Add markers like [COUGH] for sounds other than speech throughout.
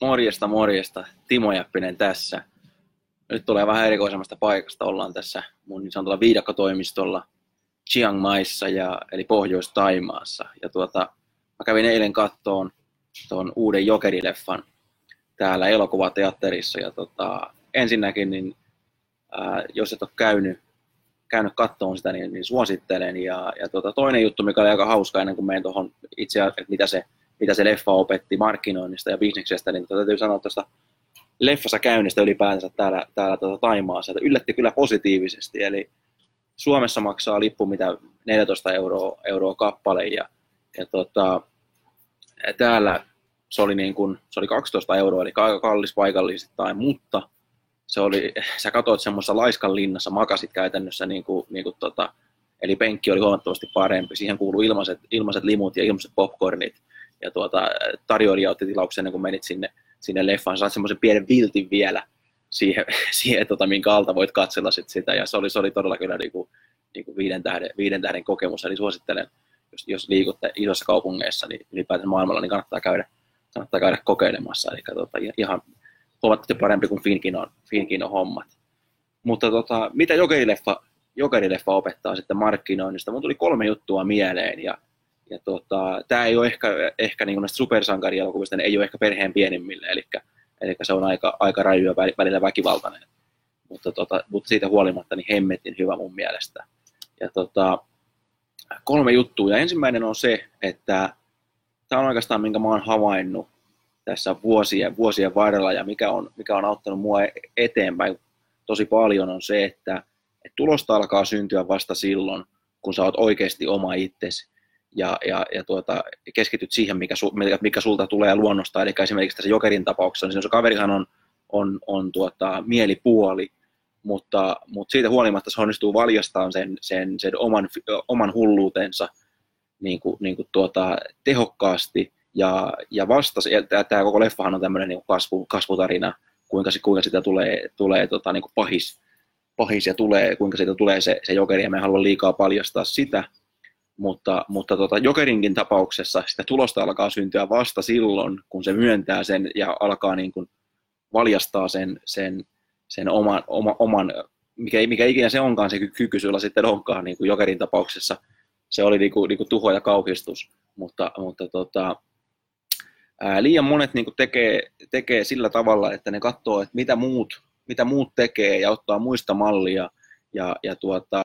Morjesta, morjesta. Timo Jäppinen tässä. Nyt tulee vähän erikoisemmasta paikasta. Ollaan tässä mun niin sanotulla viidakkotoimistolla Chiang Maissa, ja, eli Pohjois-Taimaassa. Ja tuota, mä kävin eilen kattoon tuon uuden Jokerileffan täällä elokuvateatterissa. Ja tota, ensinnäkin, niin, ää, jos et ole käynyt, käynyt kattoon sitä, niin, niin suosittelen. Ja, ja tuota, toinen juttu, mikä oli aika hauska ennen kuin menen tuohon itse että mitä se mitä se leffa opetti markkinoinnista ja bisneksestä, niin täytyy sanoa tuosta leffassa käynnistä ylipäänsä täällä, täällä tuota Taimaassa, että yllätti kyllä positiivisesti, eli Suomessa maksaa lippu mitä 14 euroa, euroa kappale ja, ja tota, täällä se oli, niin kuin, se oli 12 euroa, eli aika kallis paikallisittain, mutta se oli, sä katsoit semmoisessa laiskan linnassa, makasit käytännössä, niin kuin, niin kuin tota, eli penkki oli huomattavasti parempi, siihen kuuluu ilmaiset, ilmaiset limut ja ilmaiset popcornit, ja tuota, tarjoilija otti tilauksen ennen kuin menit sinne, sinne leffaan. Saat semmoisen pienen viltin vielä siihen, [LAUGHS] siihen tota, minkä alta voit katsella sit sitä. Ja se oli, se oli todella kyllä niin kuin, niin kuin viiden, tähden, viiden tähden kokemus. Eli suosittelen, jos, jos liikutte isossa kaupungeissa, niin ylipäätään maailmalla, niin kannattaa käydä, kannattaa käydä kokeilemassa. Eli tota, ihan huomattavasti parempi kuin Finkin on, Finkin on hommat. Mutta tota, mitä jokerileffa, jokerileffa opettaa sitten markkinoinnista? Mun tuli kolme juttua mieleen ja ja tota, tämä ei ole ehkä, ehkä niin näistä supersankarielokuvista, ei ole ehkä perheen pienimmille, eli, eli se on aika, aika raju ja välillä väkivaltainen. Mutta, tota, mutta siitä huolimatta niin hemmetin hyvä mun mielestä. Ja tota, kolme juttua. Ja ensimmäinen on se, että tämä on oikeastaan minkä mä oon havainnut tässä vuosien, vuosien varrella ja mikä on, mikä on auttanut mua eteenpäin tosi paljon on se, että, että tulosta alkaa syntyä vasta silloin, kun sä oot oikeasti oma itsesi ja, ja, ja tuota, keskityt siihen, mikä, su, mikä sulta tulee luonnosta. Eli esimerkiksi tässä Jokerin tapauksessa, niin se kaverihan on, on, on tuota, mielipuoli, mutta, mutta siitä huolimatta se onnistuu valjastamaan sen, sen, sen oman, oman hulluutensa niin kuin, niin kuin tuota, tehokkaasti. Ja, ja vasta, tämä koko leffahan on tämmöinen niin kasvu, kasvutarina, kuinka, kuinka sitä tulee, tulee tota, niin kuin pahis, pahis ja tulee, kuinka siitä tulee se, se jokeri, ja me en halua liikaa paljastaa sitä, mutta, mutta tota, Jokerinkin tapauksessa sitä tulosta alkaa syntyä vasta silloin, kun se myöntää sen ja alkaa niin kuin valjastaa sen, sen, sen oman, oma, oman mikä, mikä ikinä se onkaan se kyky sulla sitten onkaan, niin kuin Jokerin tapauksessa. Se oli niin kuin, niin kuin tuho ja kauhistus, mutta, mutta tota, ää, liian monet niin kuin tekee, tekee sillä tavalla, että ne katsoo, että mitä muut, mitä muut tekee ja ottaa muista mallia ja, ja tuota,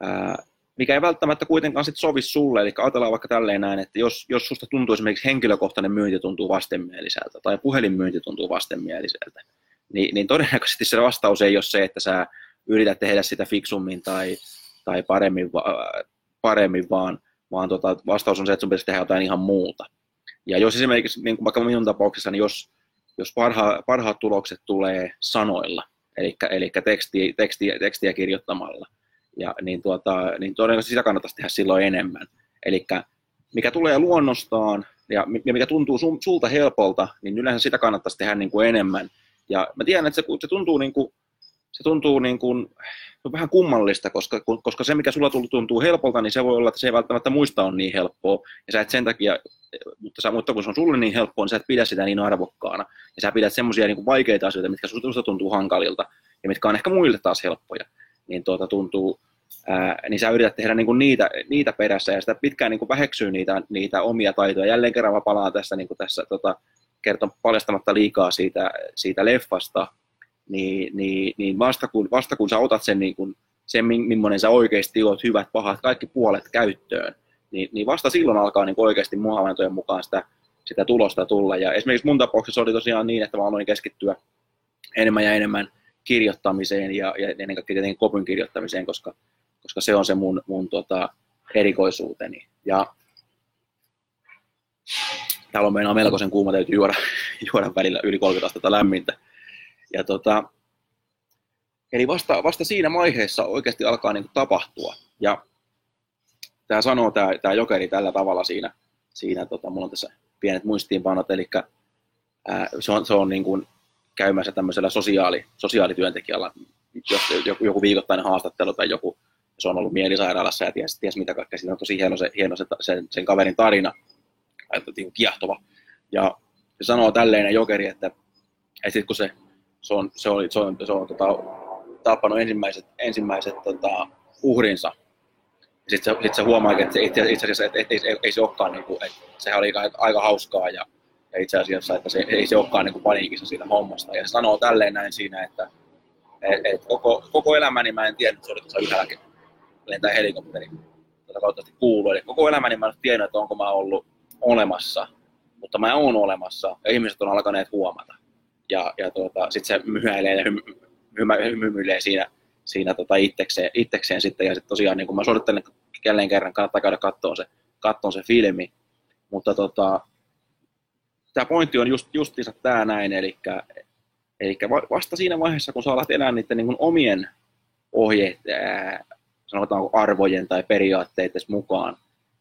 ää, mikä ei välttämättä kuitenkaan sit sovi sulle. Eli ajatellaan vaikka tälleen näin, että jos, jos susta tuntuu esimerkiksi henkilökohtainen myynti tuntuu vastenmieliseltä tai puhelinmyynti tuntuu vastenmieliseltä, niin, niin todennäköisesti se vastaus ei ole se, että sä yrität tehdä sitä fiksummin tai, tai paremmin, paremmin vaan, vaan tota, vastaus on se, että sun pitäisi tehdä jotain ihan muuta. Ja jos esimerkiksi, niin kuin vaikka minun tapauksessani, niin jos, jos parha, parhaat tulokset tulee sanoilla, eli, eli tekstiä, tekstiä, tekstiä kirjoittamalla, ja niin, tuota, niin todennäköisesti sitä kannattaisi tehdä silloin enemmän. Eli mikä tulee luonnostaan ja mikä tuntuu sun, sulta helpolta, niin yleensä sitä kannattaisi tehdä niin kuin enemmän. Ja mä tiedän, että se, se tuntuu, niin kuin, se tuntuu niin kuin, on vähän kummallista, koska, koska se, mikä sulla tuntuu helpolta, niin se voi olla, että se ei välttämättä muista on niin helppoa. Ja sä et sen takia, mutta, sä, mutta kun se on sulle niin helppoa, niin sä et pidä sitä niin arvokkaana. Ja sä pidät semmoisia niin vaikeita asioita, mitkä susta tuntuu hankalilta ja mitkä on ehkä muille taas helppoja niin tuota, tuntuu, ää, niin sä yrität tehdä niin kuin niitä, niitä perässä ja sitä pitkään niin kuin väheksyy niitä, niitä omia taitoja. Jälleen kerran mä palaan tässä, niin kuin tässä tota, kerton paljastamatta liikaa siitä, siitä leffasta, niin, niin, niin vasta, kun, vasta kun sä otat sen, niin kuin, sen millainen sä oikeasti oot, hyvät, pahat, kaikki puolet käyttöön, niin, niin vasta silloin alkaa niin oikeasti mun havaintojen mukaan sitä, sitä tulosta tulla. Ja esimerkiksi mun tapauksessa oli tosiaan niin, että mä aloin keskittyä enemmän ja enemmän kirjoittamiseen ja, ja ennen kaikkea tietenkin kopyn kirjoittamiseen, koska, koska se on se mun, mun tota, erikoisuuteni. Ja täällä on meinaa melkoisen kuuma, täytyy juoda, [LAUGHS] juoda välillä yli 30 astetta lämmintä. Ja tota, eli vasta, vasta siinä vaiheessa oikeasti alkaa niin kuin tapahtua. Ja tämä sanoo tämä, tämä jokeri tällä tavalla siinä, siinä tota, mulla on tässä pienet muistiinpanot, eli ää, se on, se on niin kuin käymässä tämmöisellä sosiaali, sosiaalityöntekijällä, joku, joku viikoittainen haastattelu tai joku, se on ollut mielisairaalassa ja ties, ties mitä kaikkea. Siinä on tosi hieno, se, hieno se, sen, sen kaverin tarina, että niin kiehtova. Ja se sanoo tälleen jokeri, että, että sit kun se, se on, se on, se on, se on tota, tappanut ensimmäiset, ensimmäiset tota, uhrinsa, sitten se, sit se huomaa, että se itse, itse asiassa että, ei, ei, ei, se olekaan, niin kuin, että sehän oli aika, aika hauskaa ja, ja itse asiassa, että se, ei se olekaan niin kuin paniikissa siitä hommasta. Ja se sanoo tälleen näin siinä, että et, et koko, koko elämäni mä en tiedä, että se oli tuossa ylhäällä lentää helikopteri. Tätä kautta kuuluu. Eli koko elämäni mä en tiedä, että onko mä ollut olemassa, mutta mä oon olemassa ja ihmiset on alkaneet huomata. Ja, ja tuota, sitten se myhäilee ja hymy, hymyilee siinä, siinä tota itsekseen, itsekseen sitten. Ja sitten tosiaan niin kun mä suosittelen jälleen kerran, kannattaa käydä katsoa se, katsoa se filmi. Mutta tota, tämä pointti on just, justiinsa tämä näin, eli, eli vasta siinä vaiheessa, kun sä alat elää niiden niin omien ohjeet, sanotaanko arvojen tai periaatteiden mukaan,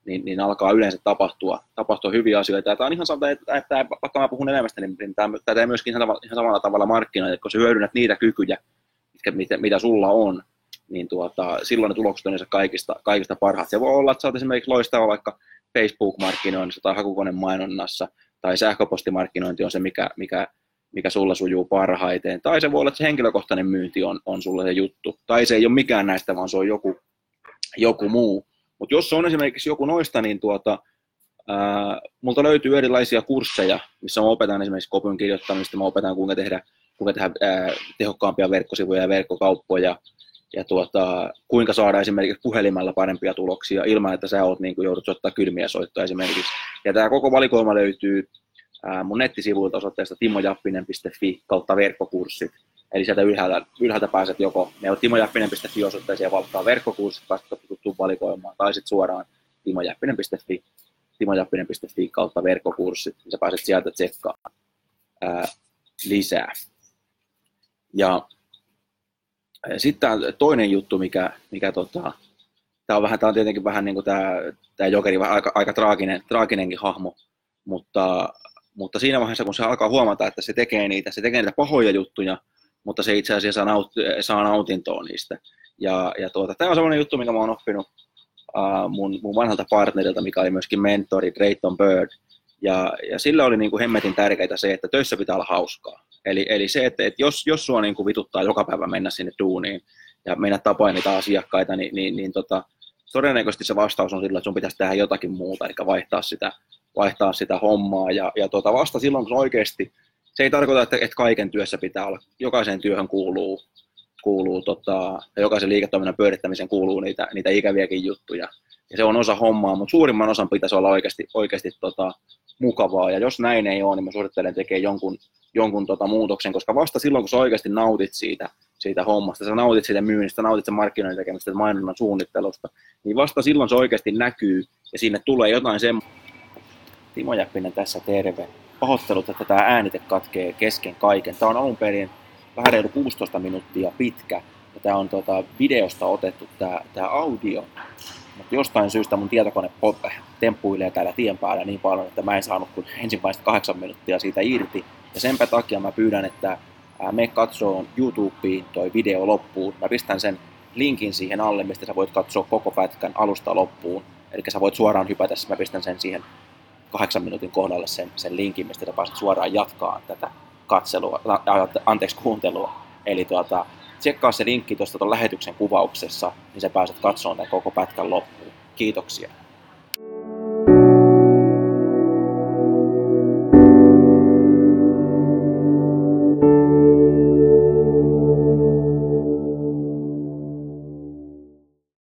niin, niin alkaa yleensä tapahtua, tapahtua hyviä asioita. Ja tämä on ihan sama, että, että vaikka mä puhun elämästä, niin, niin tämä, ei myöskin ihan, samalla tavalla markkinoida, että kun sä hyödynnät niitä kykyjä, mitkä, mitä, mitä sulla on, niin tuota, silloin ne tulokset on kaikista, kaikista parhaat. Se voi olla, että sä oot esimerkiksi loistava vaikka Facebook-markkinoinnissa tai hakukonemainonnassa, tai sähköpostimarkkinointi on se, mikä, mikä, mikä sulla sujuu parhaiten. Tai se voi olla, että se henkilökohtainen myynti on, on sulle se juttu. Tai se ei ole mikään näistä, vaan se on joku, joku muu. Mutta jos se on esimerkiksi joku noista, niin tuota, ää, multa löytyy erilaisia kursseja, missä mä opetan esimerkiksi kopyn kirjoittamista, mä opetan kuinka tehdä, kuinka tehdä ää, tehokkaampia verkkosivuja ja verkkokauppoja, ja tuota, kuinka saada esimerkiksi puhelimella parempia tuloksia ilman, että sä oot, niin kuin, joudut soittaa kylmiä soittoja esimerkiksi. Ja tämä koko valikoima löytyy ää, mun nettisivuilta osoitteesta timojappinen.fi kautta verkkokurssit. Eli sieltä ylhäältä, ylhäältä pääset joko, ne timojappinen.fi osoitteeseen ja verkkokurssit, pääset tuttuun valikoimaan, tai sitten suoraan timojappinen.fi, timojappinen.fi kautta verkkokurssit, niin sä pääset sieltä tsekkaamaan ää, lisää. Ja sitten toinen juttu, mikä, mikä tota, tämä on, vähän, tämä on tietenkin vähän niin kuin tämä, Jokeri, aika, aika traaginen, traaginenkin hahmo, mutta, mutta siinä vaiheessa, kun se alkaa huomata, että se tekee niitä, se tekee niitä pahoja juttuja, mutta se itse asiassa naut, saa nautintoa niistä. Ja, ja tuota, tämä on sellainen juttu, mikä mä oon oppinut uh, mun, mun vanhalta partnerilta, mikä oli myöskin mentori, Drayton Bird. Ja, ja sillä oli niin kuin hemmetin tärkeää se, että töissä pitää olla hauskaa. Eli, eli se, että, että jos, jos sua niin kuin vituttaa joka päivä mennä sinne duuniin ja mennä tapaa niitä asiakkaita, niin, niin, niin tota, todennäköisesti se vastaus on sillä, että sun pitäisi tehdä jotakin muuta, eli vaihtaa sitä, vaihtaa sitä hommaa. Ja, ja tota, vasta silloin, kun oikeasti, se ei tarkoita, että, että kaiken työssä pitää olla, jokaisen työhön kuuluu, kuuluu tota, ja jokaisen liiketoiminnan pyörittämisen kuuluu niitä, niitä ikäviäkin juttuja. Ja se on osa hommaa, mutta suurimman osan pitäisi olla oikeasti, oikeasti tota, mukavaa. Ja jos näin ei ole, niin mä suosittelen tekemään jonkun, jonkun tota muutoksen, koska vasta silloin, kun sä oikeasti nautit siitä, siitä hommasta, sä nautit siitä myynnistä, nautit sen markkinoinnin tekemistä, mainonnan suunnittelusta, niin vasta silloin se oikeasti näkyy ja sinne tulee jotain sen. Timo Jäppinen tässä terve. Pahoittelut, että tämä äänite katkee kesken kaiken. Tämä on alun perin vähän reilu 16 minuuttia pitkä ja tämä on tota videosta otettu tämä, tämä audio. Mutta jostain syystä mun tietokone temppuilee täällä tien päällä niin paljon, että mä en saanut kuin ensimmäistä kahdeksan minuuttia siitä irti. Ja senpä takia mä pyydän, että me katsoo YouTubeen toi video loppuun. Mä pistän sen linkin siihen alle, mistä sä voit katsoa koko pätkän alusta loppuun. Eli sä voit suoraan hypätä, mä pistän sen siihen kahdeksan minuutin kohdalle sen, sen linkin, mistä sä pääset suoraan jatkaa tätä katselua, anteeksi kuuntelua. Eli tuota, tsekkaa se linkki tuosta tuon lähetyksen kuvauksessa, niin sä pääset katsomaan tämän koko pätkän loppuun. Kiitoksia.